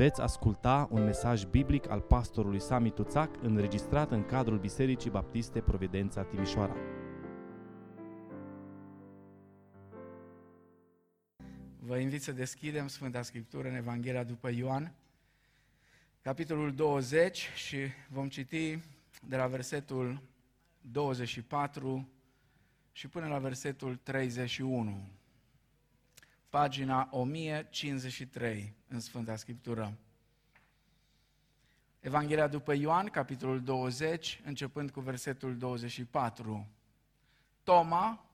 Veți asculta un mesaj biblic al pastorului Sami Tuțac înregistrat în cadrul Bisericii Baptiste Providența Timișoara. Vă invit să deschidem Sfânta Scriptură în Evanghelia după Ioan, capitolul 20 și vom citi de la versetul 24 și până la versetul 31 pagina 1053 în Sfânta Scriptură. Evanghelia după Ioan, capitolul 20, începând cu versetul 24. Toma,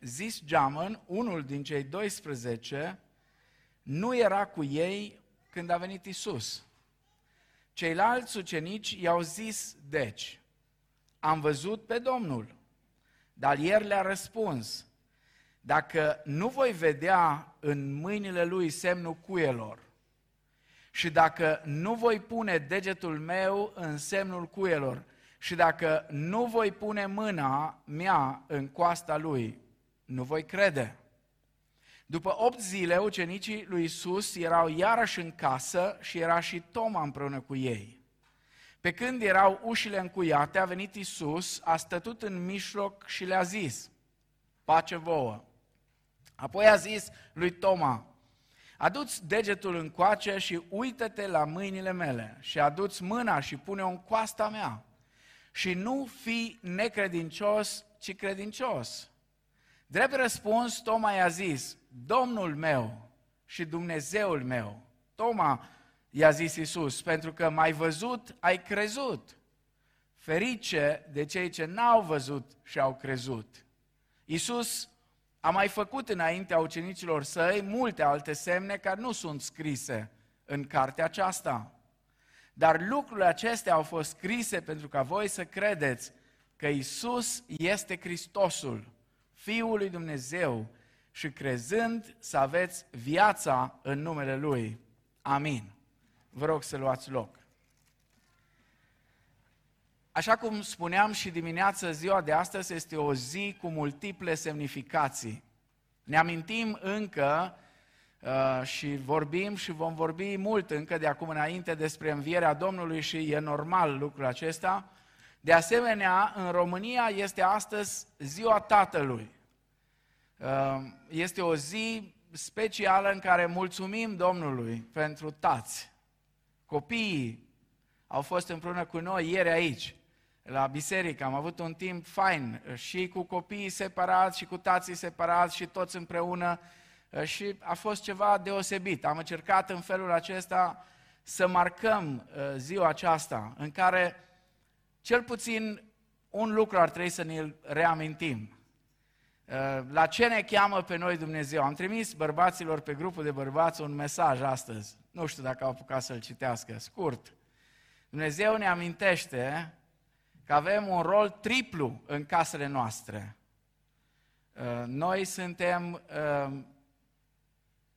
zis Geamăn, unul din cei 12, nu era cu ei când a venit Isus. Ceilalți ucenici i-au zis, deci, am văzut pe Domnul. Dar el le-a răspuns, dacă nu voi vedea în mâinile lui semnul cuielor și dacă nu voi pune degetul meu în semnul cuielor și dacă nu voi pune mâna mea în coasta lui, nu voi crede. După opt zile, ucenicii lui Isus erau iarăși în casă și era și Toma împreună cu ei. Pe când erau ușile încuiate, a venit Isus, a stătut în mijloc și le-a zis, pace vouă. Apoi a zis lui Toma, aduți degetul în coace și uită-te la mâinile mele și aduți mâna și pune-o în coasta mea și nu fi necredincios, ci credincios. Drept răspuns, Toma i-a zis, Domnul meu și Dumnezeul meu. Toma i-a zis Iisus, pentru că m-ai văzut, ai crezut. Ferice de cei ce n-au văzut și au crezut. Iisus a mai făcut înaintea ucenicilor săi multe alte semne care nu sunt scrise în cartea aceasta. Dar lucrurile acestea au fost scrise pentru ca voi să credeți că Isus este Hristosul, Fiul lui Dumnezeu și crezând să aveți viața în numele Lui. Amin. Vă rog să luați loc. Așa cum spuneam și dimineața, ziua de astăzi este o zi cu multiple semnificații. Ne amintim încă uh, și vorbim și vom vorbi mult încă de acum înainte despre învierea Domnului și e normal lucrul acesta. De asemenea, în România este astăzi ziua Tatălui. Uh, este o zi specială în care mulțumim Domnului pentru tați. Copiii au fost împreună cu noi ieri aici la biserică, am avut un timp fain și cu copiii separați și cu tații separați și toți împreună și a fost ceva deosebit. Am încercat în felul acesta să marcăm uh, ziua aceasta în care cel puțin un lucru ar trebui să ne-l reamintim. Uh, la ce ne cheamă pe noi Dumnezeu? Am trimis bărbaților pe grupul de bărbați un mesaj astăzi. Nu știu dacă au apucat să-l citească, scurt. Dumnezeu ne amintește că avem un rol triplu în casele noastre. Uh, noi suntem uh,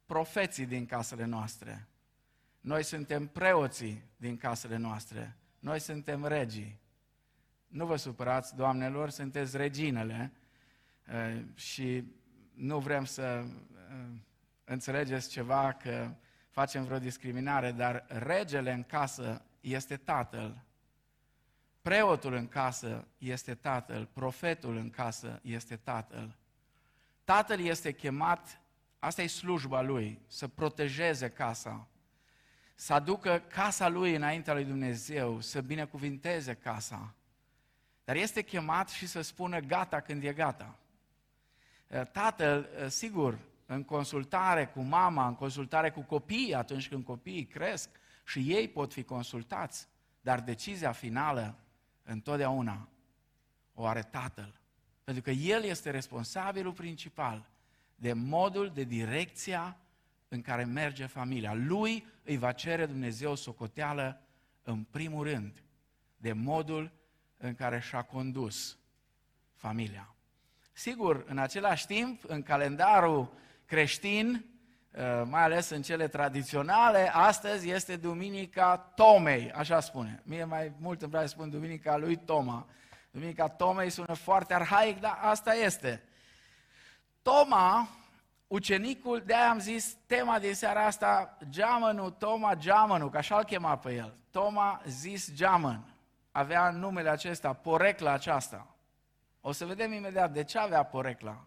profeții din casele noastre. Noi suntem preoții din casele noastre. Noi suntem regii. Nu vă supărați, doamnelor, sunteți reginele uh, și nu vrem să înțelegeți ceva că facem vreo discriminare, dar regele în casă este tatăl Preotul în casă este tatăl, profetul în casă este tatăl. Tatăl este chemat, asta e slujba lui, să protejeze casa, să aducă casa lui înaintea lui Dumnezeu, să binecuvinteze casa. Dar este chemat și să spună gata când e gata. Tatăl, sigur, în consultare cu mama, în consultare cu copiii, atunci când copiii cresc, și ei pot fi consultați, dar decizia finală întotdeauna o are tatăl. Pentru că el este responsabilul principal de modul, de direcția în care merge familia. Lui îi va cere Dumnezeu socoteală în primul rând de modul în care și-a condus familia. Sigur, în același timp, în calendarul creștin, Uh, mai ales în cele tradiționale, astăzi este Duminica Tomei, așa spune. Mie mai mult îmi vrea să spun Duminica lui Toma. Duminica Tomei sună foarte arhaic, dar asta este. Toma, ucenicul, de-aia am zis tema din seara asta, geamănul, Toma geamănul, că așa-l chema pe el. Toma zis geamăn. Avea numele acesta, porecla aceasta. O să vedem imediat de ce avea porecla.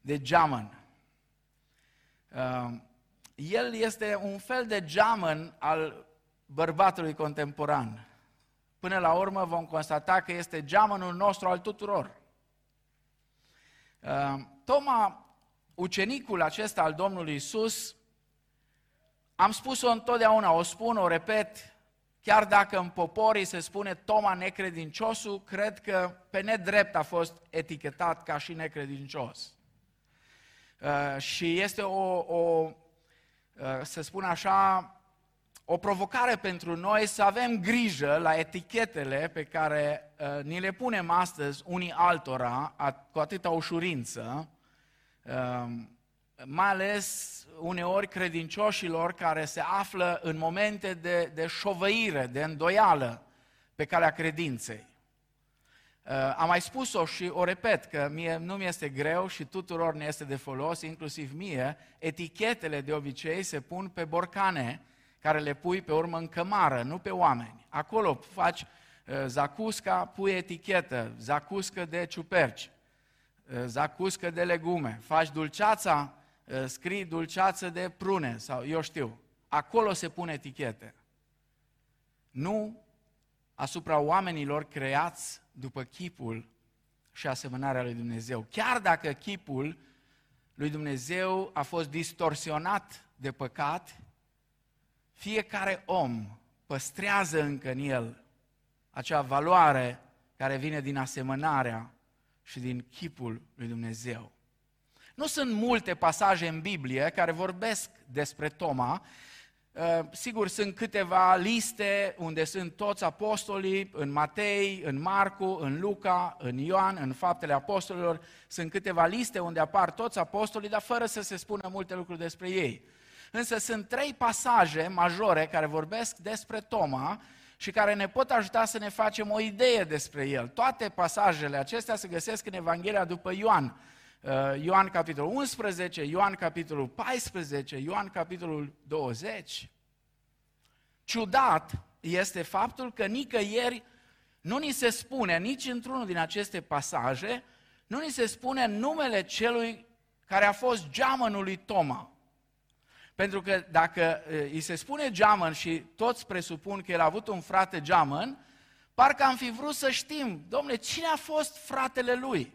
De geamăn. Uh, el este un fel de geamăn al bărbatului contemporan. Până la urmă vom constata că este geamănul nostru al tuturor. Uh, Toma, ucenicul acesta al Domnului Isus, am spus-o întotdeauna, o spun, o repet, chiar dacă în poporii se spune Toma necredinciosul, cred că pe nedrept a fost etichetat ca și necredincios. Uh, și este o, o uh, să spun așa, o provocare pentru noi să avem grijă la etichetele pe care uh, ni le punem astăzi unii altora cu atâta ușurință, uh, mai ales uneori credincioșilor care se află în momente de, de șovăire, de îndoială pe calea credinței. Uh, am mai spus-o și o repet, că mie nu mi este greu și tuturor ne este de folos, inclusiv mie, etichetele de obicei se pun pe borcane, care le pui pe urmă în cămară, nu pe oameni. Acolo faci uh, zacusca, pui etichetă, zacuscă de ciuperci, uh, zacuscă de legume, faci dulceața, uh, scrii dulceață de prune sau eu știu. Acolo se pune etichete. Nu asupra oamenilor creați după chipul și asemănarea lui Dumnezeu. Chiar dacă chipul lui Dumnezeu a fost distorsionat de păcat, fiecare om păstrează încă în el acea valoare care vine din asemănarea și din chipul lui Dumnezeu. Nu sunt multe pasaje în Biblie care vorbesc despre Toma. Uh, sigur, sunt câteva liste unde sunt toți apostolii, în Matei, în Marcu, în Luca, în Ioan, în Faptele Apostolilor. Sunt câteva liste unde apar toți apostolii, dar fără să se spună multe lucruri despre ei. Însă sunt trei pasaje majore care vorbesc despre Toma și care ne pot ajuta să ne facem o idee despre el. Toate pasajele acestea se găsesc în Evanghelia după Ioan. Uh, Ioan capitolul 11, Ioan capitolul 14, Ioan capitolul 20. Ciudat este faptul că nicăieri nu ni se spune, nici într-unul din aceste pasaje, nu ni se spune numele celui care a fost geamănul lui Toma. Pentru că dacă îi se spune geamăn și toți presupun că el a avut un frate geamăn, parcă am fi vrut să știm, domnule, cine a fost fratele lui?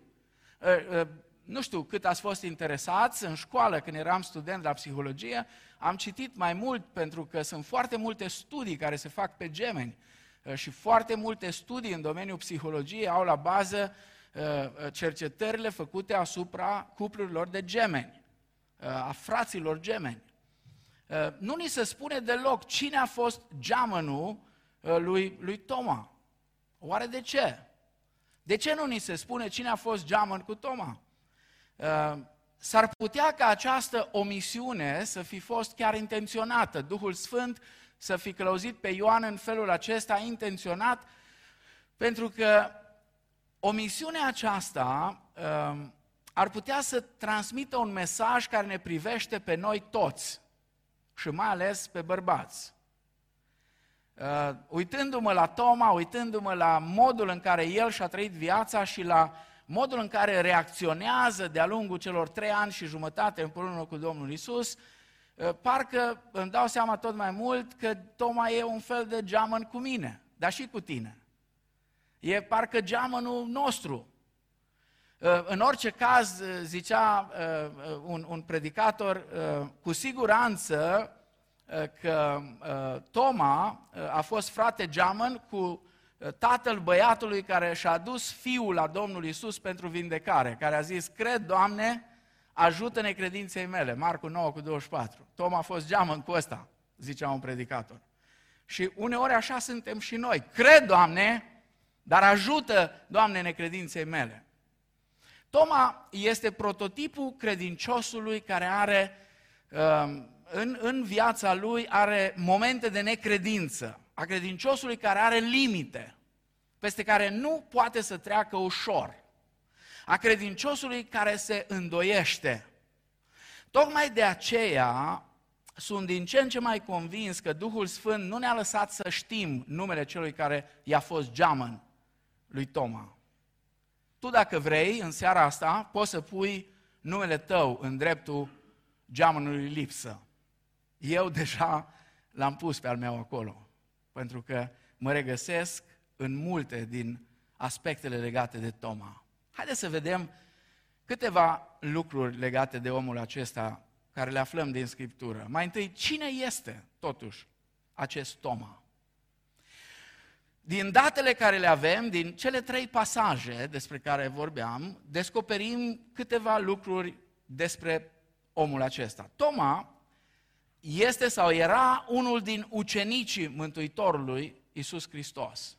Nu știu cât ați fost interesați în școală când eram student la psihologie, am citit mai mult pentru că sunt foarte multe studii care se fac pe gemeni și foarte multe studii în domeniul psihologiei au la bază cercetările făcute asupra cuplurilor de gemeni, a fraților gemeni. Uh, nu ni se spune deloc cine a fost geamănul uh, lui, lui Toma. Oare de ce? De ce nu ni se spune cine a fost geamăn cu Toma? Uh, s-ar putea ca această omisiune să fi fost chiar intenționată, Duhul Sfânt să fi călăuzit pe Ioan în felul acesta intenționat, pentru că omisiunea aceasta ar putea să transmită un mesaj care ne privește pe noi toți și mai ales pe bărbați. Uh, uitându-mă la Toma, uitându-mă la modul în care el și-a trăit viața și la modul în care reacționează de-a lungul celor trei ani și jumătate împreună cu Domnul Isus, uh, parcă îmi dau seama tot mai mult că Toma e un fel de geamăn cu mine, dar și cu tine. E parcă geamănul nostru. Uh, în orice caz, uh, zicea uh, un, un predicator, cu siguranță că Toma a fost frate geamăn cu tatăl băiatului care și-a adus fiul la Domnul Isus pentru vindecare, care a zis, cred, Doamne, ajută-ne credinței mele. Marcu 9 cu 24. Toma a fost geamăn cu ăsta, zicea un predicator. Și uneori așa suntem și noi. Cred, Doamne, dar ajută, Doamne, necredinței mele. Toma este prototipul credinciosului care are um, în, în viața lui are momente de necredință, a credinciosului care are limite, peste care nu poate să treacă ușor, a credinciosului care se îndoiește, Tocmai de aceea sunt din ce în ce mai convins că Duhul Sfânt nu ne-a lăsat să știm numele celui care i-a fost geamăn lui Toma. Tu dacă vrei, în seara asta, poți să pui numele tău în dreptul geamănului lipsă. Eu deja l-am pus pe al meu acolo, pentru că mă regăsesc în multe din aspectele legate de Toma. Haideți să vedem câteva lucruri legate de omul acesta care le aflăm din Scriptură. Mai întâi, cine este totuși acest Toma? Din datele care le avem, din cele trei pasaje despre care vorbeam, descoperim câteva lucruri despre omul acesta. Toma este sau era unul din ucenicii Mântuitorului Isus Hristos.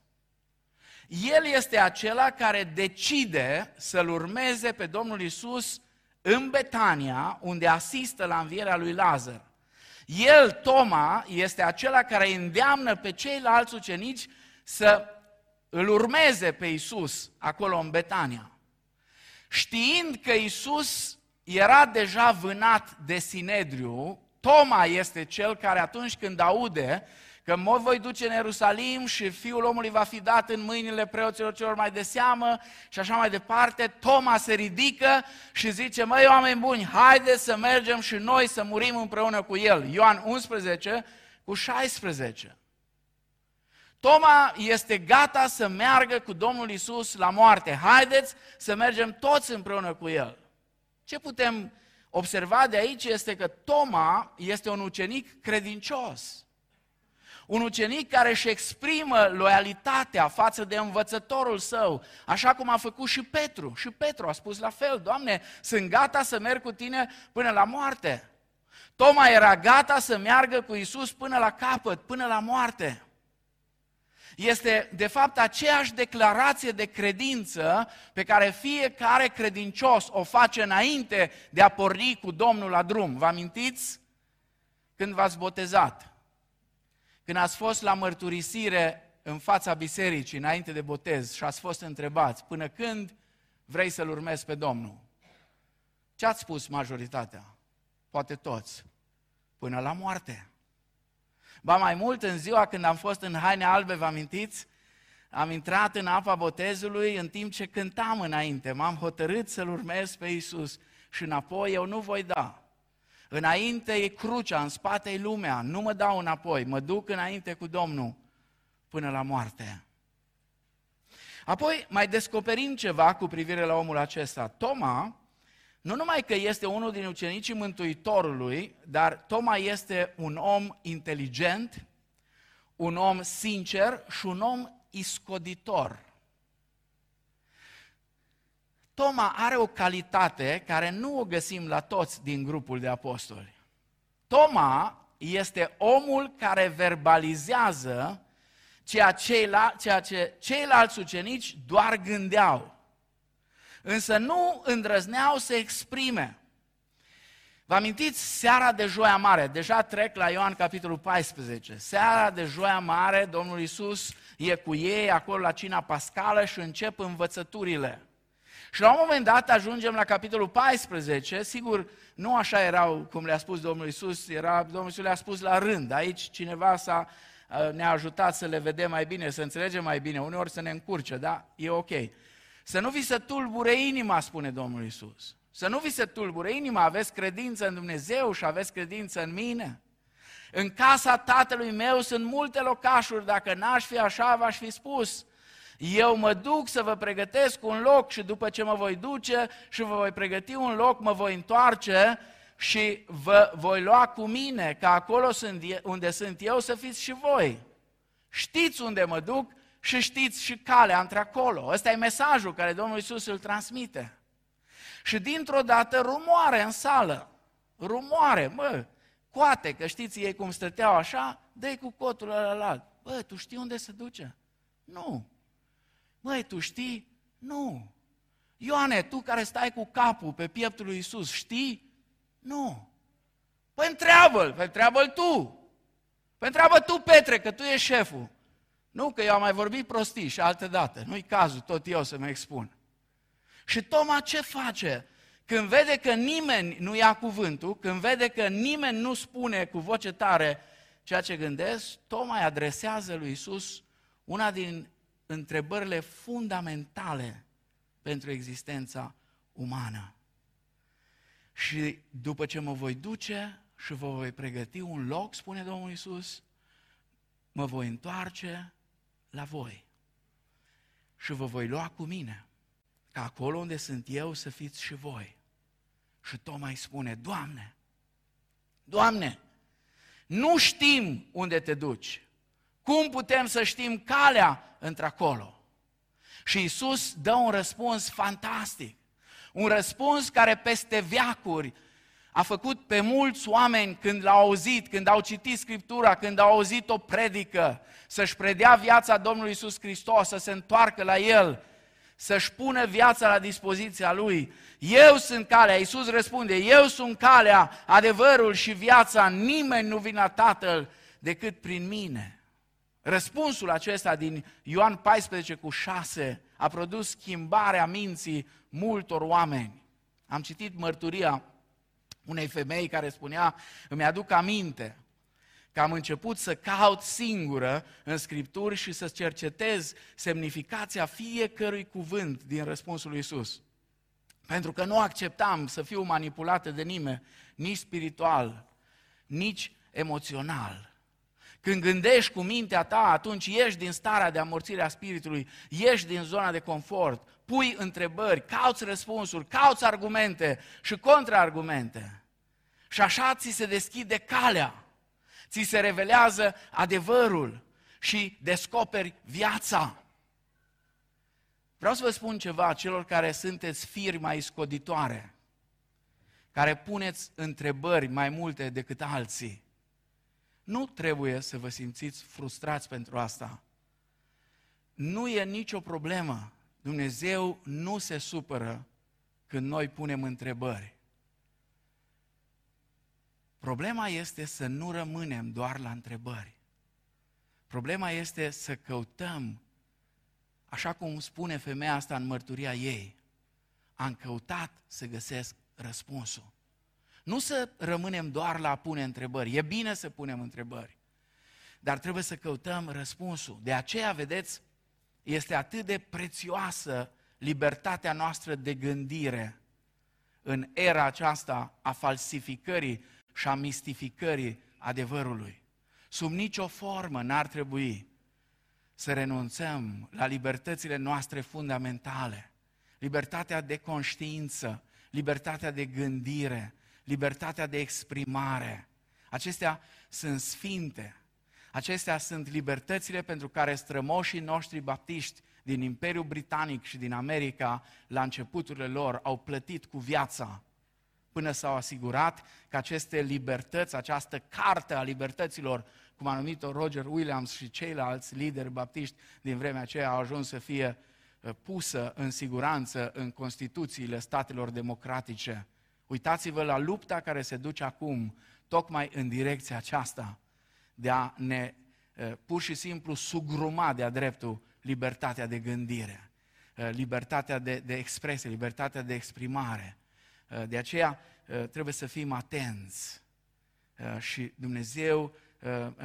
El este acela care decide să-L urmeze pe Domnul Isus în Betania, unde asistă la învierea lui Lazar. El, Toma, este acela care îndeamnă pe ceilalți ucenici să îl urmeze pe Isus acolo în Betania. Știind că Isus era deja vânat de Sinedriu, Toma este cel care atunci când aude că mă voi duce în Ierusalim și fiul omului va fi dat în mâinile preoților celor mai de seamă și așa mai departe, Toma se ridică și zice, măi oameni buni, haideți să mergem și noi să murim împreună cu el. Ioan 11 cu 16. Toma este gata să meargă cu Domnul Isus la moarte. Haideți să mergem toți împreună cu el. Ce putem observa de aici este că Toma este un ucenic credincios. Un ucenic care își exprimă loialitatea față de învățătorul său, așa cum a făcut și Petru. Și Petru a spus la fel, Doamne, sunt gata să merg cu tine până la moarte. Toma era gata să meargă cu Isus până la capăt, până la moarte. Este, de fapt, aceeași declarație de credință pe care fiecare credincios o face înainte de a porni cu Domnul la drum. Vă amintiți? Când v-ați botezat când ați fost la mărturisire în fața bisericii înainte de botez și ați fost întrebați, până când vrei să-L urmezi pe Domnul? Ce ați spus majoritatea? Poate toți. Până la moarte. Ba mai mult, în ziua când am fost în haine albe, vă amintiți? Am intrat în apa botezului în timp ce cântam înainte. M-am hotărât să-L urmez pe Iisus și înapoi eu nu voi da. Înainte e crucea, în spate e lumea, nu mă dau înapoi, mă duc înainte cu Domnul până la moarte. Apoi mai descoperim ceva cu privire la omul acesta. Toma, nu numai că este unul din ucenicii Mântuitorului, dar Toma este un om inteligent, un om sincer și un om iscoditor. Toma are o calitate care nu o găsim la toți din grupul de apostoli. Toma este omul care verbalizează ceea, ceila, ceea ce ceilalți ucenici doar gândeau. Însă nu îndrăzneau să exprime. Vă amintiți seara de Joia Mare? Deja trec la Ioan capitolul 14. Seara de Joia Mare, Domnul Isus e cu ei acolo la cina pascală și încep învățăturile. Și la un moment dat ajungem la capitolul 14, sigur, nu așa erau cum le-a spus Domnul Isus, era, Domnul Isus le-a spus la rând. Aici cineva s-a, uh, ne-a ajutat să le vedem mai bine, să înțelegem mai bine, uneori să ne încurce, da? E ok. Să nu vi se tulbure inima, spune Domnul Isus. Să nu vi se tulbure inima, aveți credință în Dumnezeu și aveți credință în mine. În casa tatălui meu sunt multe locașuri, dacă n-aș fi așa, v-aș fi spus. Eu mă duc să vă pregătesc un loc și după ce mă voi duce și vă voi pregăti un loc, mă voi întoarce și vă voi lua cu mine, ca acolo sunt, unde sunt eu să fiți și voi. Știți unde mă duc și știți și calea între acolo. Ăsta e mesajul care Domnul Isus îl transmite. Și dintr-o dată rumoare în sală. Rumoare, mă, coate, că știți ei cum stăteau așa, dă cu cotul ăla Bă, tu știi unde se duce? Nu. Măi, tu știi? Nu. Ioane, tu care stai cu capul pe pieptul lui Isus, știi? Nu. Păi întreabă-l, păi întreabă-l tu. Păi întreabă tu, Petre, că tu ești șeful. Nu, că eu am mai vorbit prostii și alte date. Nu-i cazul tot eu să mă expun. Și Toma ce face? când vede că nimeni nu ia cuvântul, când vede că nimeni nu spune cu voce tare ceea ce gândesc, Toma adresează lui Isus una din întrebările fundamentale pentru existența umană. Și după ce mă voi duce și vă voi pregăti un loc, spune Domnul Isus, mă voi întoarce la voi și vă voi lua cu mine, ca acolo unde sunt eu să fiți și voi. Și Toma îi spune, Doamne, Doamne, nu știm unde te duci. Cum putem să știm calea într-acolo? Și Isus dă un răspuns fantastic. Un răspuns care peste viacuri a făcut pe mulți oameni când l-au auzit, când au citit Scriptura, când au auzit o predică, să-și predea viața Domnului Isus Hristos, să se întoarcă la El, să-și pună viața la dispoziția Lui. Eu sunt calea, Iisus răspunde, eu sunt calea, adevărul și viața, nimeni nu vine la Tatăl decât prin mine. Răspunsul acesta din Ioan 14 cu 6 a produs schimbarea minții multor oameni. Am citit mărturia unei femei care spunea, îmi aduc aminte că am început să caut singură în Scripturi și să cercetez semnificația fiecărui cuvânt din răspunsul lui Isus. Pentru că nu acceptam să fiu manipulată de nimeni, nici spiritual, nici emoțional. Când gândești cu mintea ta, atunci ieși din starea de amorțire a spiritului, ieși din zona de confort, pui întrebări, cauți răspunsuri, cauți argumente și contraargumente. Și așa ți se deschide calea, ți se revelează adevărul și descoperi viața. Vreau să vă spun ceva celor care sunteți firi mai scoditoare, care puneți întrebări mai multe decât alții. Nu trebuie să vă simțiți frustrați pentru asta. Nu e nicio problemă. Dumnezeu nu se supără când noi punem întrebări. Problema este să nu rămânem doar la întrebări. Problema este să căutăm, așa cum spune femeia asta în mărturia ei, am căutat să găsesc răspunsul. Nu să rămânem doar la a pune întrebări. E bine să punem întrebări, dar trebuie să căutăm răspunsul. De aceea, vedeți, este atât de prețioasă libertatea noastră de gândire în era aceasta a falsificării și a mistificării adevărului. Sub nicio formă n-ar trebui să renunțăm la libertățile noastre fundamentale. Libertatea de conștiință, libertatea de gândire, libertatea de exprimare. Acestea sunt sfinte. Acestea sunt libertățile pentru care strămoșii noștri baptiști din Imperiul Britanic și din America, la începuturile lor, au plătit cu viața până s-au asigurat că aceste libertăți, această carte a libertăților, cum a numit-o Roger Williams și ceilalți lideri baptiști din vremea aceea, au ajuns să fie uh, pusă în siguranță în Constituțiile statelor democratice. Uitați-vă la lupta care se duce acum, tocmai în direcția aceasta, de a ne uh, pur și simplu sugruma de-a dreptul libertatea de gândire, uh, libertatea de, de expresie, libertatea de exprimare. Uh, de aceea uh, trebuie să fim atenți uh, și Dumnezeu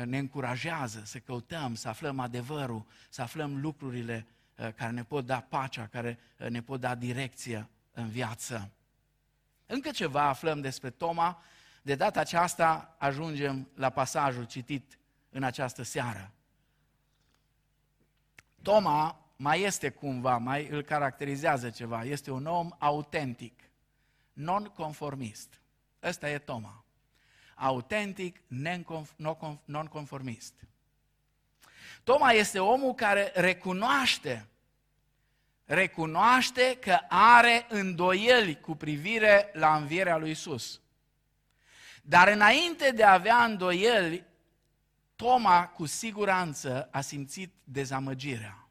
ne încurajează să căutăm, să aflăm adevărul, să aflăm lucrurile care ne pot da pacea, care ne pot da direcție în viață. Încă ceva aflăm despre Toma, de data aceasta ajungem la pasajul citit în această seară. Toma mai este cumva, mai îl caracterizează ceva, este un om autentic nonconformist. Ăsta e Toma. Autentic, nonconformist. Toma este omul care recunoaște, recunoaște că are îndoieli cu privire la învierea lui Isus. Dar înainte de a avea îndoieli, Toma cu siguranță a simțit dezamăgirea.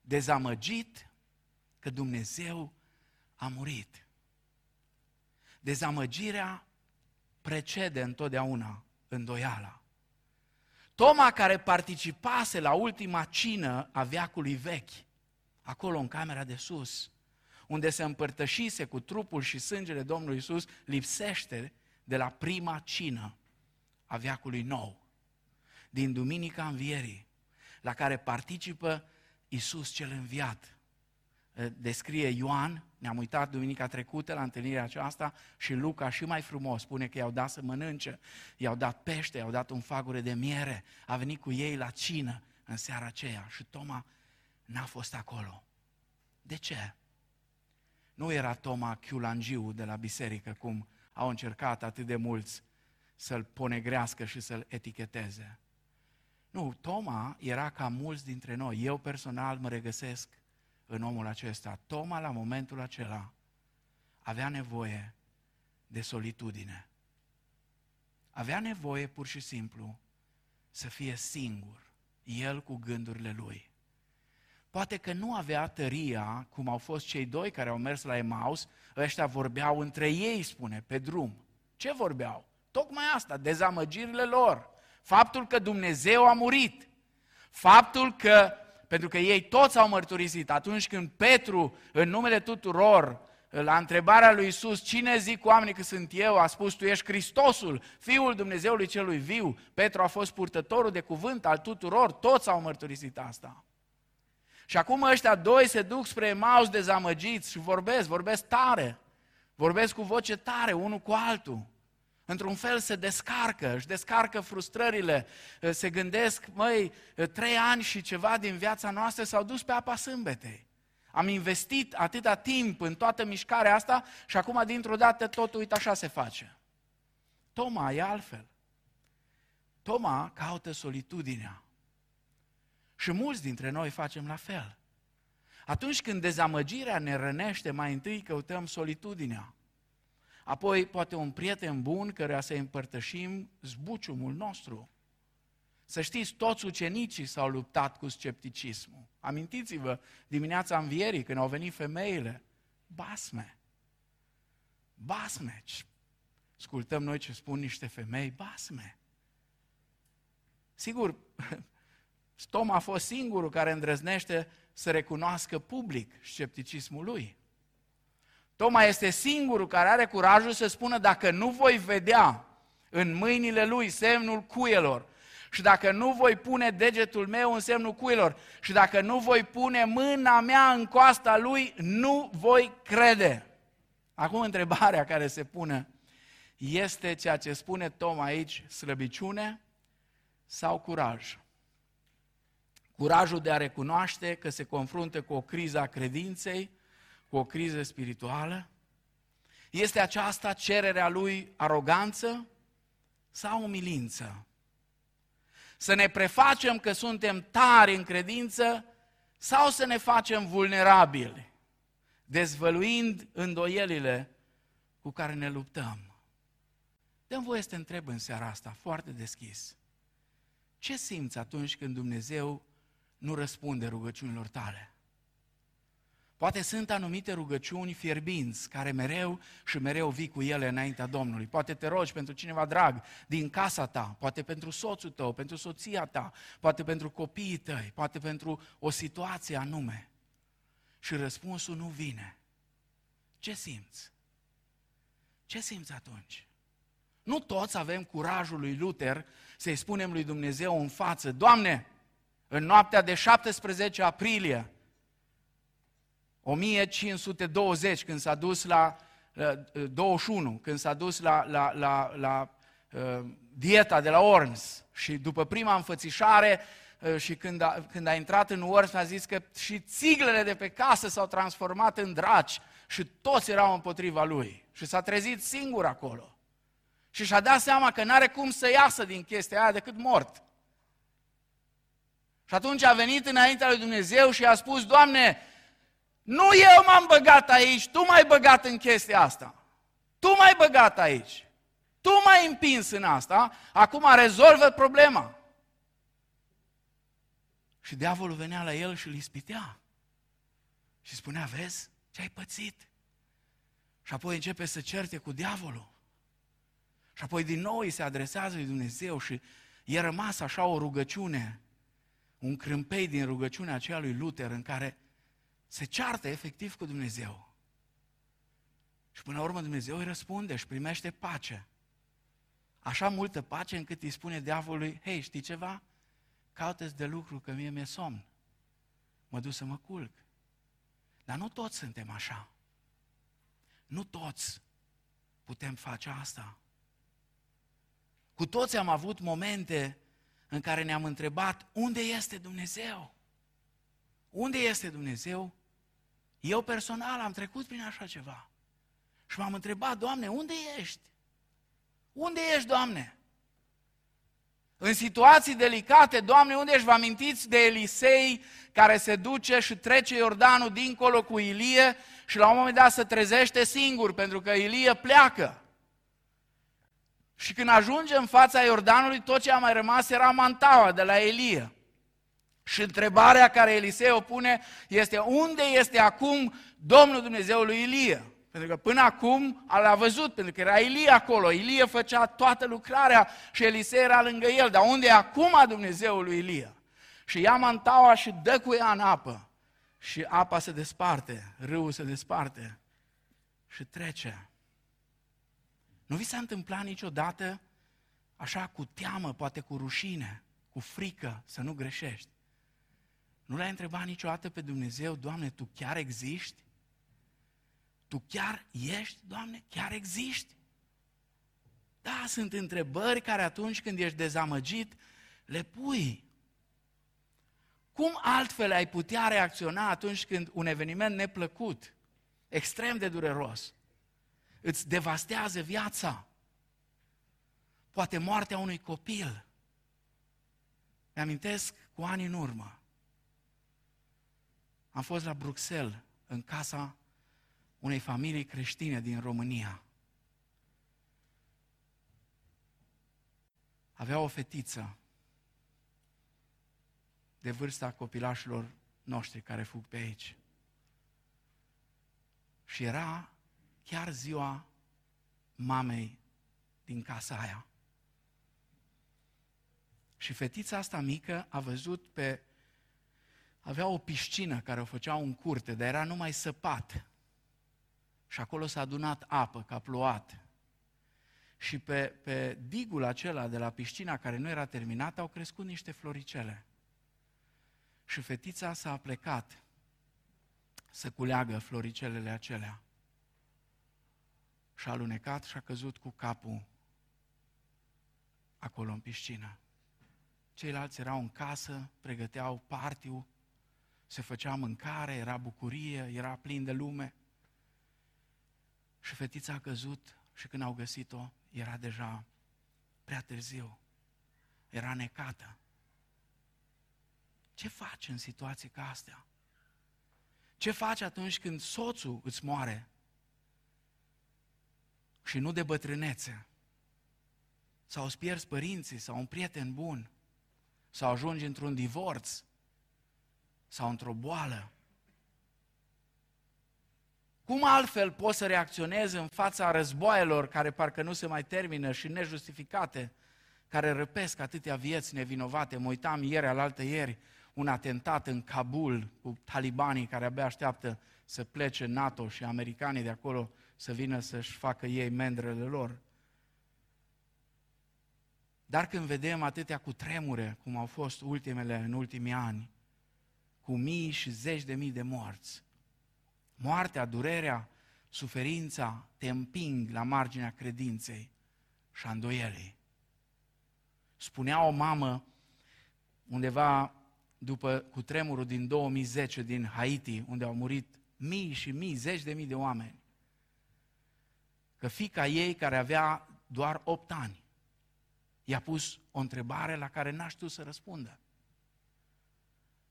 Dezamăgit că Dumnezeu a murit. Dezamăgirea precede întotdeauna îndoiala. Toma, care participase la ultima cină a veacului vechi, acolo în camera de sus, unde se împărtășise cu trupul și sângele Domnului Isus, lipsește de la prima cină a viacului nou, din Duminica Învierii, la care participă Isus cel înviat. Descrie Ioan, ne-am uitat duminica trecută la întâlnirea aceasta și Luca și mai frumos spune că i-au dat să mănânce, i-au dat pește, i-au dat un fagure de miere, a venit cu ei la cină în seara aceea și Toma n-a fost acolo. De ce? Nu era Toma Chiulangiu de la biserică, cum au încercat atât de mulți să-l ponegrească și să-l eticheteze. Nu, Toma era ca mulți dintre noi. Eu personal mă regăsesc în omul acesta. Toma, la momentul acela, avea nevoie de solitudine. Avea nevoie pur și simplu să fie singur, el cu gândurile lui. Poate că nu avea tăria, cum au fost cei doi care au mers la Emaus, ăștia vorbeau între ei, spune, pe drum. Ce vorbeau? Tocmai asta, dezamăgirile lor. Faptul că Dumnezeu a murit. Faptul că, pentru că ei toți au mărturisit, atunci când Petru, în numele tuturor, la întrebarea lui Isus, cine zic oamenii că sunt eu, a spus, tu ești Hristosul, Fiul Dumnezeului celui viu. Petru a fost purtătorul de cuvânt al tuturor, toți au mărturisit asta. Și acum ăștia doi se duc spre Emaus dezamăgiți și vorbesc, vorbesc tare. Vorbesc cu voce tare, unul cu altul. Într-un fel se descarcă, își descarcă frustrările, se gândesc, măi, trei ani și ceva din viața noastră s-au dus pe apa sâmbetei. Am investit atâta timp în toată mișcarea asta și acum dintr-o dată totul, uite, așa se face. Toma e altfel. Toma caută solitudinea. Și mulți dintre noi facem la fel. Atunci când dezamăgirea ne rănește, mai întâi căutăm solitudinea. Apoi, poate un prieten bun căruia să împărtășim zbuciumul nostru. Să știți, toți ucenicii s-au luptat cu scepticismul. Amintiți-vă dimineața învierii, când au venit femeile. Basme. Basme. Ascultăm noi ce spun niște femei. Basme. Sigur, Tom a fost singurul care îndrăznește să recunoască public scepticismul lui. Toma este singurul care are curajul să spună dacă nu voi vedea în mâinile lui semnul cuielor și dacă nu voi pune degetul meu în semnul cuielor și dacă nu voi pune mâna mea în coasta lui, nu voi crede. Acum întrebarea care se pune este ceea ce spune Tom aici, slăbiciune sau curaj? Curajul de a recunoaște că se confruntă cu o criză a credinței, cu o criză spirituală? Este aceasta cererea lui aroganță sau umilință? Să ne prefacem că suntem tari în credință sau să ne facem vulnerabili, dezvăluind îndoielile cu care ne luptăm? Dăm voie să te întreb în seara asta, foarte deschis. Ce simți atunci când Dumnezeu nu răspunde rugăciunilor tale. Poate sunt anumite rugăciuni fierbinți care mereu și mereu vii cu ele înaintea Domnului. Poate te rogi pentru cineva drag din casa ta, poate pentru soțul tău, pentru soția ta, poate pentru copiii tăi, poate pentru o situație anume. Și răspunsul nu vine. Ce simți? Ce simți atunci? Nu toți avem curajul lui Luther să-i spunem lui Dumnezeu în față, Doamne, în noaptea de 17 aprilie 1520, când s-a dus la 21, când s-a dus la, la, la, la uh, dieta de la Orms și după prima înfățișare uh, și când a, când a intrat în Orms a zis că și țiglele de pe casă s-au transformat în draci și toți erau împotriva lui. Și s-a trezit singur acolo. Și și-a dat seama că n-are cum să iasă din chestia aia decât mort. Și atunci a venit înaintea lui Dumnezeu și a spus, Doamne, nu eu m-am băgat aici, Tu m-ai băgat în chestia asta. Tu m-ai băgat aici. Tu m-ai împins în asta, acum rezolvă problema. Și diavolul venea la el și îl ispitea. Și spunea, vezi ce ai pățit? Și apoi începe să certe cu diavolul. Și apoi din nou îi se adresează lui Dumnezeu și e rămas așa o rugăciune un crâmpei din rugăciunea aceea lui Luther în care se ceartă efectiv cu Dumnezeu. Și până la urmă Dumnezeu îi răspunde și primește pace. Așa multă pace încât îi spune diavolului, hei, știi ceva? Caută-ți de lucru că mie mi-e somn. Mă duc să mă culc. Dar nu toți suntem așa. Nu toți putem face asta. Cu toți am avut momente în care ne-am întrebat unde este Dumnezeu? Unde este Dumnezeu? Eu personal am trecut prin așa ceva. Și m-am întrebat, Doamne, unde ești? Unde ești, Doamne? În situații delicate, Doamne, unde ești? Vă amintiți de Elisei care se duce și trece Iordanul dincolo cu Ilie și la un moment dat se trezește singur pentru că Ilie pleacă. Și când ajunge în fața Iordanului, tot ce a mai rămas era mantaua de la Elie. Și întrebarea care Elisei o pune este unde este acum Domnul Dumnezeului Ilie? Pentru că până acum l-a văzut, pentru că era Ilie acolo. Ilie făcea toată lucrarea și Elisei era lângă el. Dar unde e acum Dumnezeul lui Ilie? Și ia mantaua și dă cu ea în apă. Și apa se desparte, râul se desparte și trece. Nu vi s-a întâmplat niciodată așa cu teamă, poate cu rușine, cu frică, să nu greșești? Nu l-ai întrebat niciodată pe Dumnezeu, Doamne, Tu chiar existi? Tu chiar ești, Doamne? Chiar existi? Da, sunt întrebări care atunci când ești dezamăgit, le pui. Cum altfel ai putea reacționa atunci când un eveniment neplăcut, extrem de dureros, îți devastează viața? Poate moartea unui copil. Mi-amintesc cu ani în urmă. Am fost la Bruxelles, în casa unei familii creștine din România. Avea o fetiță de vârsta copilașilor noștri care fug pe aici. Și era chiar ziua mamei din casa aia. Și fetița asta mică a văzut pe... Avea o piscină care o făcea un curte, dar era numai săpat. Și acolo s-a adunat apă, ca plouat. Și pe, pe digul acela de la piscina care nu era terminată au crescut niște floricele. Și fetița s-a plecat să culeagă floricelele acelea. Și a alunecat și a căzut cu capul acolo în piscină. Ceilalți erau în casă, pregăteau partiu, se făcea mâncare, era bucurie, era plin de lume. Și fetița a căzut și când au găsit-o, era deja prea târziu. Era necată. Ce faci în situații ca astea? Ce faci atunci când soțul îți moare și nu de bătrânețe? Sau îți pierzi părinții, sau un prieten bun, sau ajungi într-un divorț, sau într-o boală. Cum altfel poți să reacționezi în fața războaielor care parcă nu se mai termină și nejustificate, care răpesc atâtea vieți nevinovate? Mă uitam ieri, alaltă ieri, un atentat în Kabul cu talibanii care abia așteaptă să plece NATO și americanii de acolo să vină să-și facă ei mendrele lor. Dar când vedem atâtea cu tremure, cum au fost ultimele în ultimii ani, cu mii și zeci de mii de morți, Moartea, durerea, suferința te împing la marginea credinței și a îndoielii. Spunea o mamă undeva după cutremurul din 2010 din Haiti, unde au murit mii și mii, zeci de mii de oameni, că fica ei, care avea doar 8 ani, i-a pus o întrebare la care n-a știut să răspundă.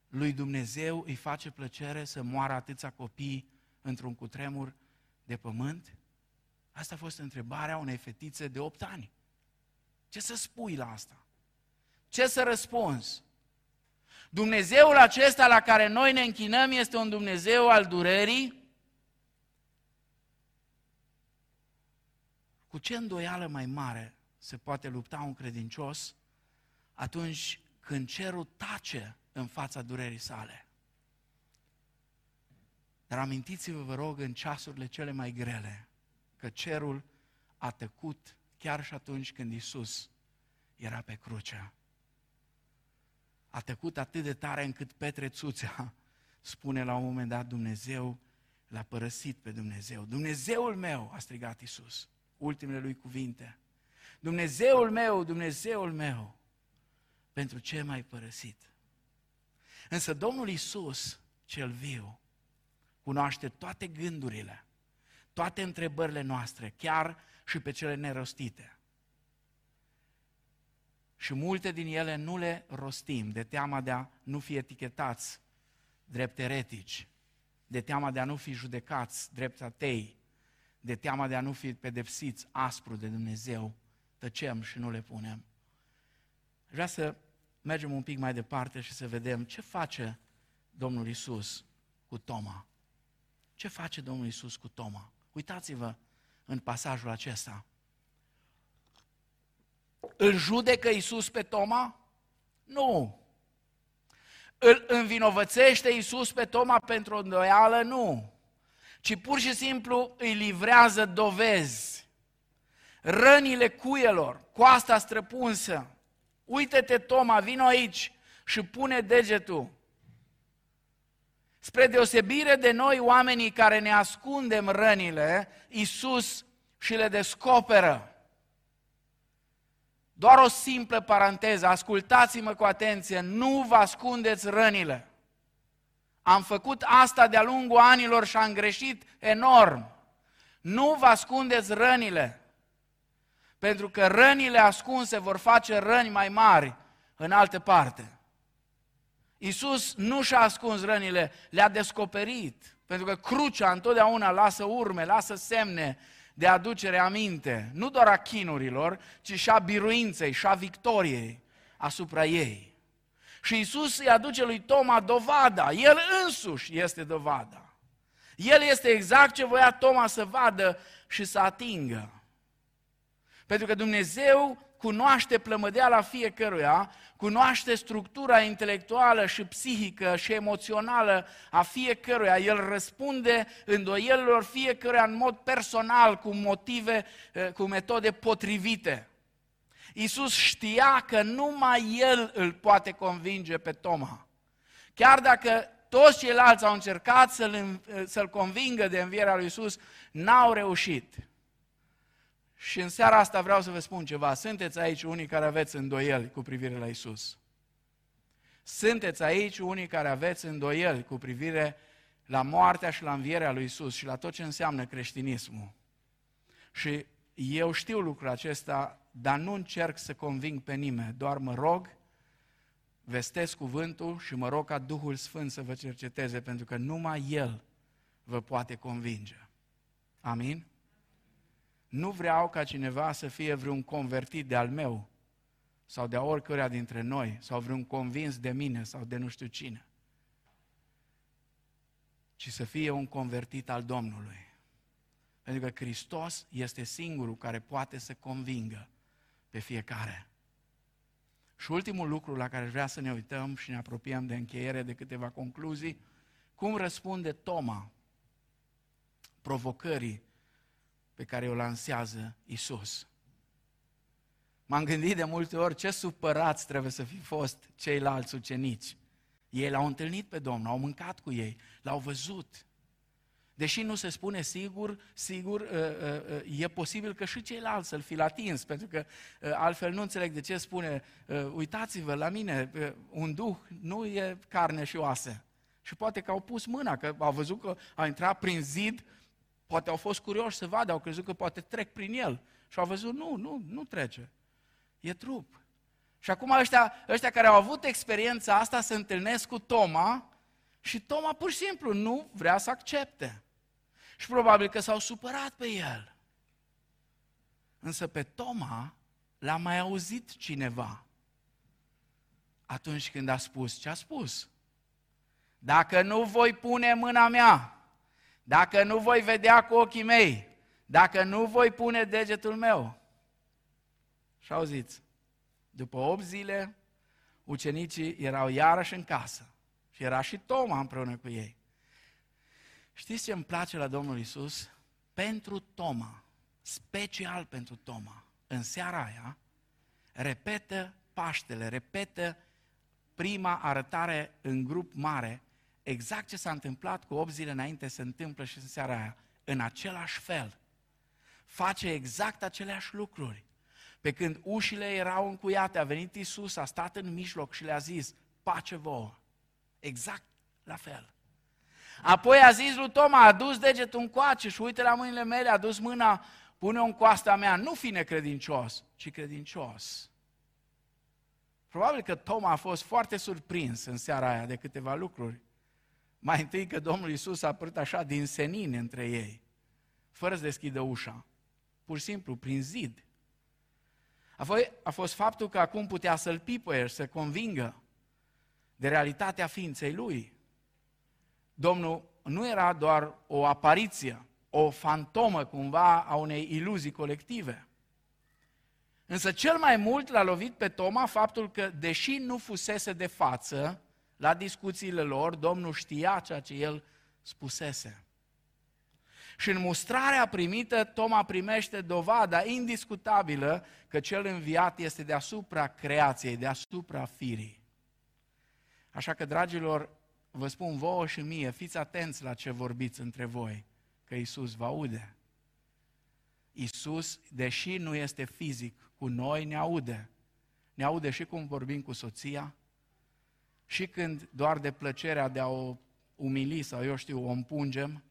Lui Dumnezeu îi face plăcere să moară atâția copii într-un cutremur de pământ? Asta a fost întrebarea unei fetițe de 8 ani. Ce să spui la asta? Ce să răspunzi? Dumnezeul acesta la care noi ne închinăm este un Dumnezeu al durerii? Cu ce îndoială mai mare se poate lupta un credincios atunci când cerul tace în fața durerii sale? Dar amintiți-vă, vă rog, în ceasurile cele mai grele, că cerul a tăcut chiar și atunci când Isus era pe cruce. A tăcut atât de tare încât Petre Țuțea spune la un moment dat Dumnezeu l-a părăsit pe Dumnezeu. Dumnezeul meu, a strigat Isus, ultimele lui cuvinte. Dumnezeul meu, Dumnezeul meu, pentru ce m-ai părăsit? Însă Domnul Isus, cel viu, cunoaște toate gândurile, toate întrebările noastre, chiar și pe cele nerostite. Și multe din ele nu le rostim de teama de a nu fi etichetați drept eretici, de teama de a nu fi judecați drept atei, de teama de a nu fi pedepsiți aspru de Dumnezeu, tăcem și nu le punem. Vreau să mergem un pic mai departe și să vedem ce face Domnul Isus cu Toma. Ce face Domnul Isus cu Toma? Uitați-vă în pasajul acesta. Îl judecă Isus pe Toma? Nu. Îl învinovățește Isus pe Toma pentru o îndoială? Nu. Ci pur și simplu îi livrează dovezi. Rănile cuielor, coasta străpunsă. Uite-te, Toma, vino aici și pune degetul. Spre deosebire de noi, oamenii care ne ascundem rănile, Isus și le descoperă. Doar o simplă paranteză, ascultați-mă cu atenție, nu vă ascundeți rănile. Am făcut asta de-a lungul anilor și am greșit enorm. Nu vă ascundeți rănile, pentru că rănile ascunse vor face răni mai mari în alte parte. Iisus nu și-a ascuns rănile, le-a descoperit, pentru că crucea întotdeauna lasă urme, lasă semne, de aducere aminte, nu doar a chinurilor, ci și a biruinței și a victoriei asupra ei. Și Isus îi aduce lui Toma dovada, el însuși este dovada. El este exact ce voia Toma să vadă și să atingă. Pentru că Dumnezeu cunoaște plămădeala fiecăruia, cunoaște structura intelectuală și psihică și emoțională a fiecăruia. El răspunde îndoielilor fiecăruia în mod personal, cu motive, eh, cu metode potrivite. Iisus știa că numai El îl poate convinge pe Toma. Chiar dacă toți ceilalți au încercat să-l, eh, să-l convingă de învierea lui Iisus, n-au reușit. Și în seara asta vreau să vă spun ceva. Sunteți aici unii care aveți îndoieli cu privire la Isus. Sunteți aici unii care aveți îndoieli cu privire la moartea și la învierea lui Isus și la tot ce înseamnă creștinismul. Și eu știu lucrul acesta, dar nu încerc să conving pe nimeni, doar mă rog, vestesc cuvântul și mă rog ca Duhul Sfânt să vă cerceteze, pentru că numai El vă poate convinge. Amin? Nu vreau ca cineva să fie vreun convertit de al meu sau de a oricărea dintre noi sau vreun convins de mine sau de nu știu cine, ci să fie un convertit al Domnului. Pentru că Hristos este singurul care poate să convingă pe fiecare. Și ultimul lucru la care vrea să ne uităm și ne apropiem de încheiere de câteva concluzii, cum răspunde Toma provocării pe care o lansează Isus. M-am gândit de multe ori ce supărați trebuie să fi fost ceilalți ucenici. Ei l-au întâlnit pe Domnul, au mâncat cu ei, l-au văzut. Deși nu se spune sigur, sigur, uh, uh, uh, e posibil că și ceilalți să-l fi atins, pentru că altfel nu înțeleg de ce spune, uitați-vă la mine, un duh nu e carne și oase. Și poate că au pus mâna, că au văzut că a intrat prin zid Poate au fost curioși să vadă, au crezut că poate trec prin el. Și au văzut, nu, nu, nu trece. E trup. Și acum ăștia, ăștia care au avut experiența asta se întâlnesc cu Toma și Toma pur și simplu nu vrea să accepte. Și probabil că s-au supărat pe el. Însă pe Toma l-a mai auzit cineva atunci când a spus ce a spus. Dacă nu voi pune mâna mea dacă nu voi vedea cu ochii mei, dacă nu voi pune degetul meu. Și auziți, după 8 zile, ucenicii erau iarăși în casă și era și Toma împreună cu ei. Știți ce îmi place la Domnul Isus? Pentru Toma, special pentru Toma, în seara aia, repetă Paștele, repetă prima arătare în grup mare, exact ce s-a întâmplat cu 8 zile înainte se întâmplă și în seara aia, în același fel. Face exact aceleași lucruri. Pe când ușile erau încuiate, a venit Isus, a stat în mijloc și le-a zis, pace vouă. Exact la fel. Apoi a zis lui Toma, a dus degetul în coace și uite la mâinile mele, a dus mâna, pune-o în coasta mea, nu fi necredincios, ci credincios. Probabil că Toma a fost foarte surprins în seara aia de câteva lucruri. Mai întâi că Domnul Isus a apărut așa din senin între ei, fără să deschidă ușa, pur și simplu, prin zid. Apoi a fost faptul că acum putea să-l pipăie să convingă de realitatea ființei lui. Domnul nu era doar o apariție, o fantomă cumva a unei iluzii colective. Însă cel mai mult l-a lovit pe Toma faptul că, deși nu fusese de față la discuțiile lor, Domnul știa ceea ce el spusese. Și în mustrarea primită, Toma primește dovada indiscutabilă că cel înviat este deasupra creației, deasupra firii. Așa că, dragilor, vă spun vouă și mie, fiți atenți la ce vorbiți între voi, că Isus vă aude. Isus, deși nu este fizic cu noi, ne aude. Ne aude și cum vorbim cu soția, și când doar de plăcerea de a o umili sau eu știu, o împungem,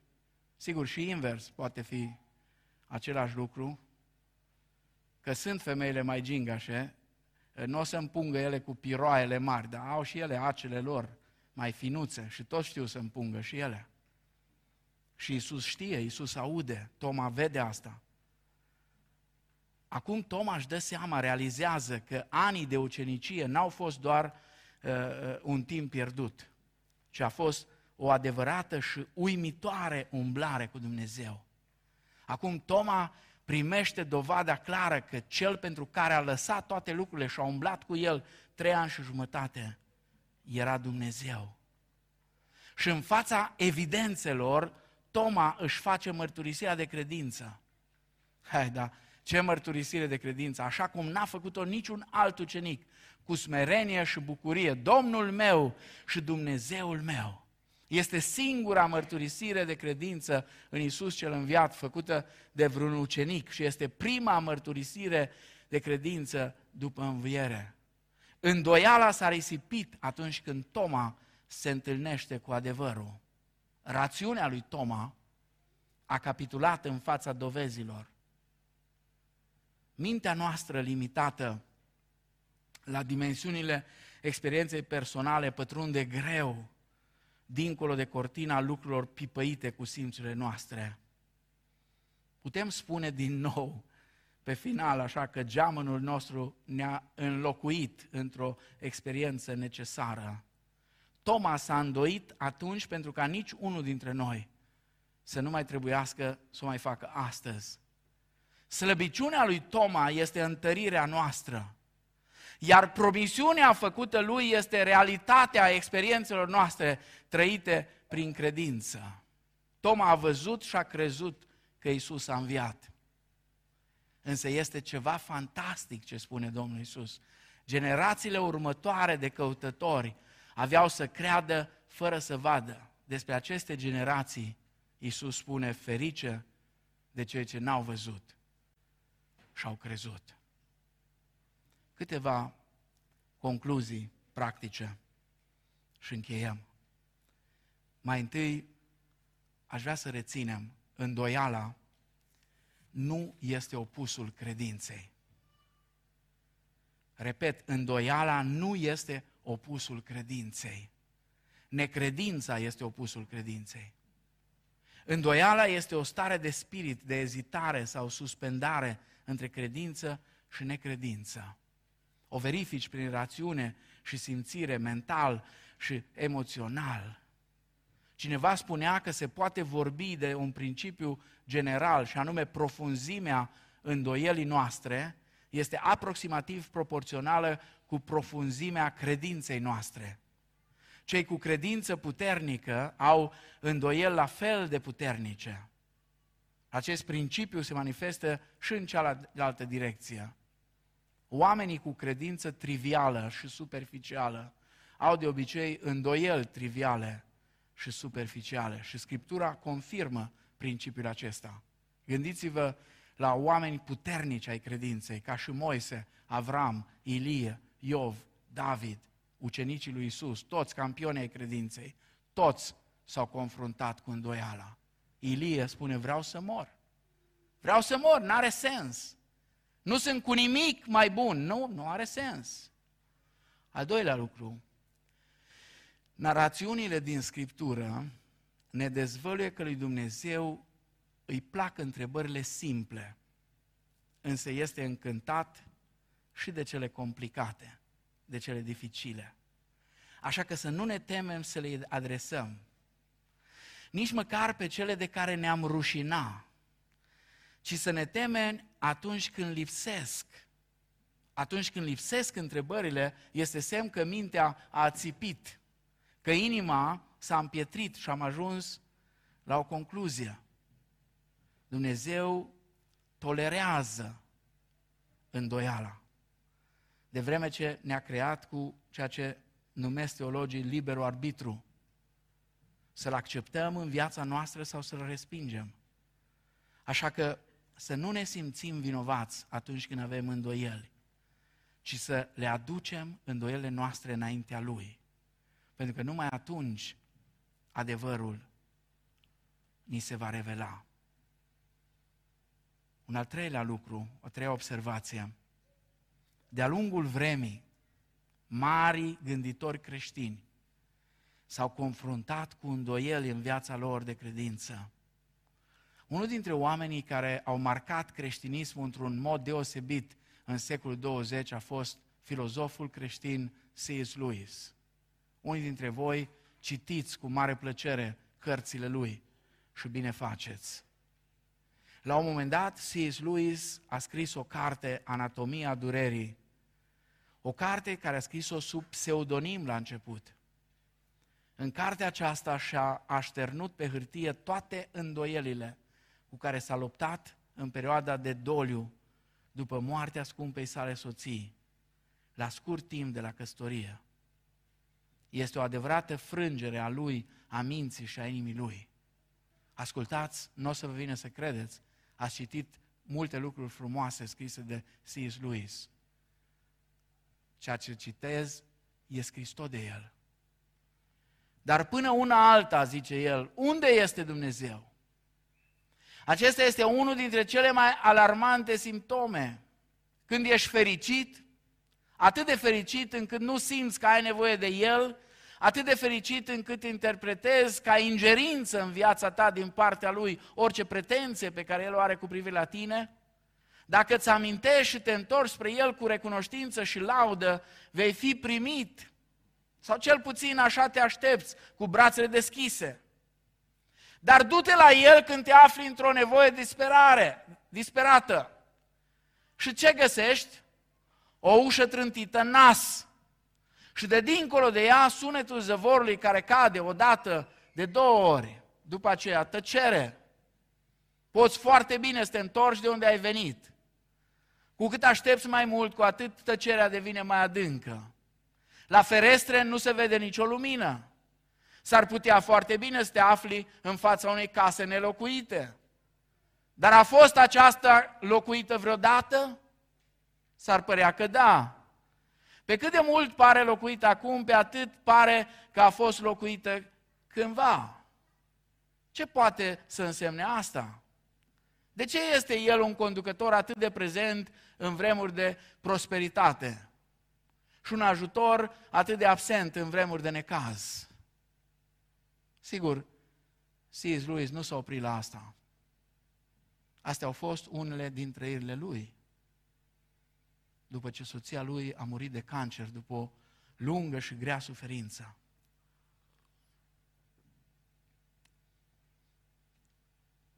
sigur și invers poate fi același lucru, că sunt femeile mai gingașe, nu o să împungă ele cu piroaiele mari, dar au și ele acele lor mai finuțe și toți știu să împungă și ele. Și Isus știe, Isus aude, Toma vede asta. Acum Toma își dă seama, realizează că anii de ucenicie n-au fost doar uh, uh, un timp pierdut, ci a fost o adevărată și uimitoare umblare cu Dumnezeu. Acum Toma primește dovada clară că cel pentru care a lăsat toate lucrurile și a umblat cu el trei ani și jumătate era Dumnezeu. Și în fața evidențelor, Toma își face mărturisirea de credință. Hai, da, ce mărturisire de credință, așa cum n-a făcut-o niciun alt ucenic, cu smerenie și bucurie, Domnul meu și Dumnezeul meu. Este singura mărturisire de credință în Isus cel înviat făcută de vreun ucenic și este prima mărturisire de credință după înviere. Îndoiala s-a risipit atunci când Toma se întâlnește cu adevărul. Rațiunea lui Toma a capitulat în fața dovezilor. Mintea noastră limitată la dimensiunile experienței personale pătrunde greu dincolo de cortina lucrurilor pipăite cu simțurile noastre. Putem spune din nou, pe final, așa că geamănul nostru ne-a înlocuit într-o experiență necesară. Toma s-a îndoit atunci pentru ca nici unul dintre noi să nu mai trebuiască să o mai facă astăzi. Slăbiciunea lui Toma este întărirea noastră. Iar promisiunea făcută lui este realitatea experiențelor noastre trăite prin credință. Toma a văzut și a crezut că Isus a înviat. Însă este ceva fantastic ce spune Domnul Isus. Generațiile următoare de căutători aveau să creadă fără să vadă. Despre aceste generații Isus spune ferice de cei ce n-au văzut și au crezut. Câteva concluzii practice și încheiem. Mai întâi, aș vrea să reținem, îndoiala nu este opusul credinței. Repet, îndoiala nu este opusul credinței. Necredința este opusul credinței. Îndoiala este o stare de spirit, de ezitare sau suspendare între credință și necredință. O verifici prin rațiune și simțire mental și emoțional. Cineva spunea că se poate vorbi de un principiu general și anume profunzimea îndoielii noastre este aproximativ proporțională cu profunzimea credinței noastre. Cei cu credință puternică au îndoieli la fel de puternice. Acest principiu se manifestă și în cealaltă direcție. Oamenii cu credință trivială și superficială au de obicei îndoieli triviale și superficiale și Scriptura confirmă principiul acesta. Gândiți-vă la oameni puternici ai credinței, ca și Moise, Avram, Ilie, Iov, David, ucenicii lui Isus, toți campionii ai credinței, toți s-au confruntat cu îndoiala. Ilie spune, vreau să mor. Vreau să mor, n-are sens. Nu sunt cu nimic mai bun. Nu, nu are sens. Al doilea lucru, narațiunile din Scriptură ne dezvăluie că lui Dumnezeu îi plac întrebările simple, însă este încântat și de cele complicate, de cele dificile. Așa că să nu ne temem să le adresăm, nici măcar pe cele de care ne-am rușina, ci să ne temem atunci când lipsesc. Atunci când lipsesc întrebările, este semn că mintea a țipit, că inima s-a împietrit și am ajuns la o concluzie. Dumnezeu tolerează îndoiala. De vreme ce ne-a creat cu ceea ce numesc teologii liberul arbitru. Să-l acceptăm în viața noastră sau să-l respingem. Așa că să nu ne simțim vinovați atunci când avem îndoieli, ci să le aducem îndoielile noastre înaintea Lui. Pentru că numai atunci adevărul ni se va revela. Un al treilea lucru, o treia observație. De-a lungul vremii, mari gânditori creștini s-au confruntat cu îndoieli în viața lor de credință. Unul dintre oamenii care au marcat creștinismul într-un mod deosebit în secolul 20 a fost filozoful creștin C.S. Lewis. Unii dintre voi citiți cu mare plăcere cărțile lui și bine faceți. La un moment dat, C.S. Lewis a scris o carte, Anatomia durerii, o carte care a scris-o sub pseudonim la început. În cartea aceasta și-a așternut pe hârtie toate îndoielile cu care s-a luptat în perioada de doliu după moartea scumpei sale soții, la scurt timp de la căsătorie. Este o adevărată frângere a lui, a minții și a inimii lui. Ascultați, nu o să vă vină să credeți, ați citit multe lucruri frumoase scrise de C.S. Lewis. Ceea ce citez e scris tot de el. Dar până una alta, zice el, unde este Dumnezeu? Acesta este unul dintre cele mai alarmante simptome. Când ești fericit, atât de fericit încât nu simți că ai nevoie de El, atât de fericit încât interpretezi ca ingerință în viața ta din partea Lui orice pretenție pe care El o are cu privire la tine, dacă îți amintești și te întorci spre El cu recunoștință și laudă, vei fi primit. Sau cel puțin așa te aștepți, cu brațele deschise. Dar du-te la El când te afli într-o nevoie disperare, disperată. Și ce găsești? O ușă trântită nas. Și de dincolo de ea sunetul zăvorului care cade odată, de două ori. După aceea tăcere. Poți foarte bine să te întorci de unde ai venit. Cu cât aștepți mai mult, cu atât tăcerea devine mai adâncă. La ferestre nu se vede nicio lumină. S-ar putea foarte bine să te afli în fața unei case nelocuite. Dar a fost aceasta locuită vreodată? S-ar părea că da. Pe cât de mult pare locuită acum, pe atât pare că a fost locuită cândva. Ce poate să însemne asta? De ce este el un conducător atât de prezent în vremuri de prosperitate? Și un ajutor atât de absent în vremuri de necaz? Sigur, C.S. Lewis nu s-a oprit la asta. Astea au fost unele din trăirile lui. După ce soția lui a murit de cancer, după o lungă și grea suferință.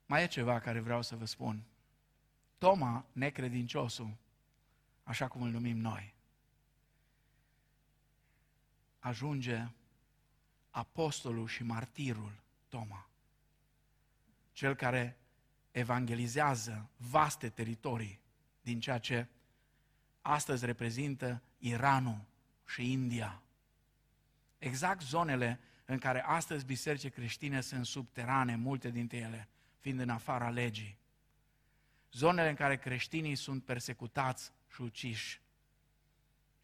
Mai e ceva care vreau să vă spun. Toma, necredinciosul, așa cum îl numim noi, ajunge apostolul și martirul Toma, cel care evangelizează vaste teritorii din ceea ce astăzi reprezintă Iranul și India. Exact zonele în care astăzi biserice creștine sunt subterane, multe dintre ele fiind în afara legii. Zonele în care creștinii sunt persecutați și uciși.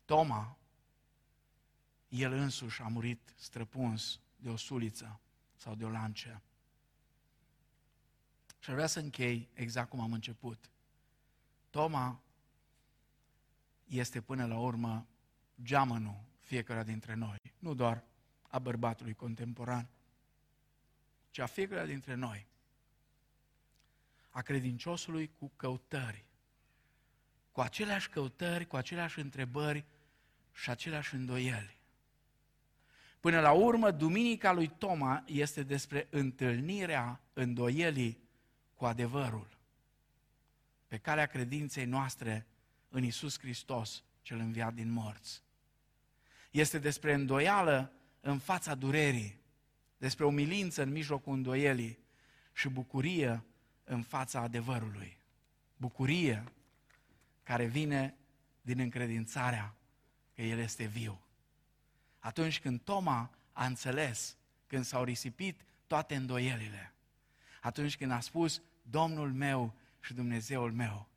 Toma, el însuși a murit străpuns de o suliță sau de o lance. Și ar vrea să închei exact cum am început. Toma este până la urmă geamănul fiecare dintre noi, nu doar a bărbatului contemporan, ci a fiecare dintre noi, a credinciosului cu căutări, cu aceleași căutări, cu aceleași întrebări și aceleași îndoieli. Până la urmă, Duminica lui Toma este despre întâlnirea îndoielii cu adevărul, pe calea credinței noastre în Isus Hristos, cel înviat din morți. Este despre îndoială în fața durerii, despre umilință în mijlocul îndoielii și bucurie în fața adevărului. Bucurie care vine din încredințarea că El este viu. Atunci când Toma a înțeles, când s-au risipit toate îndoielile, atunci când a spus Domnul meu și Dumnezeul meu,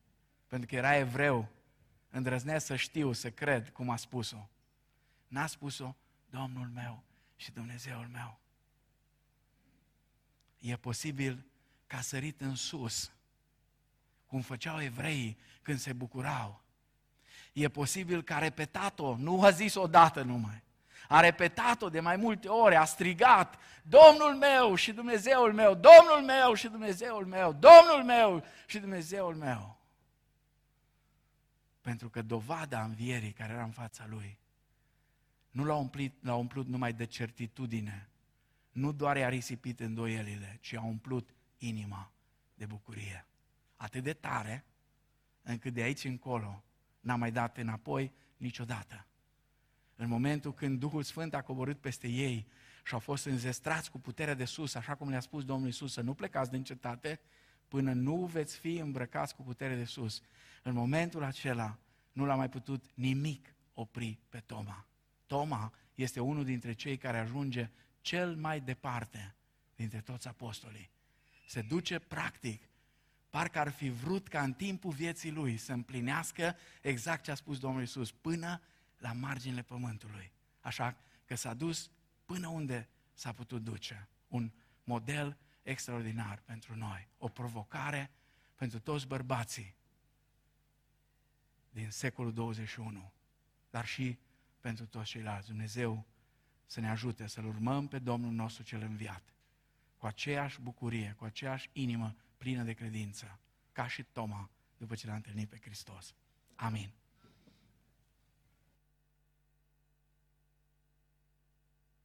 pentru că era evreu, îndrăznesc să știu, să cred cum a spus-o. N-a spus-o Domnul meu și Dumnezeul meu. E posibil ca sărit în sus, cum făceau evreii când se bucurau. E posibil că a repetat-o, nu a zis odată numai. A repetat-o de mai multe ori, a strigat, Domnul meu și Dumnezeul meu, Domnul meu și Dumnezeul meu, Domnul meu și Dumnezeul meu. Pentru că dovada învierii care era în fața lui nu l-a umplut, l-a umplut numai de certitudine, nu doar i-a risipit îndoielile, ci a umplut inima de bucurie. Atât de tare, încât de aici încolo n-a mai dat înapoi niciodată. În momentul când Duhul Sfânt a coborât peste ei și au fost înzestrați cu puterea de sus, așa cum le-a spus Domnul Isus, să nu plecați din cetate până nu veți fi îmbrăcați cu putere de sus. În momentul acela nu l-a mai putut nimic opri pe Toma. Toma este unul dintre cei care ajunge cel mai departe dintre toți apostolii. Se duce practic, parcă ar fi vrut ca în timpul vieții lui să împlinească exact ce a spus Domnul Isus, până la marginile pământului. Așa că s-a dus până unde s-a putut duce. Un model extraordinar pentru noi. O provocare pentru toți bărbații din secolul 21, dar și pentru toți ceilalți. Dumnezeu să ne ajute să-L urmăm pe Domnul nostru cel înviat, cu aceeași bucurie, cu aceeași inimă plină de credință, ca și Toma, după ce l-a întâlnit pe Hristos. Amin.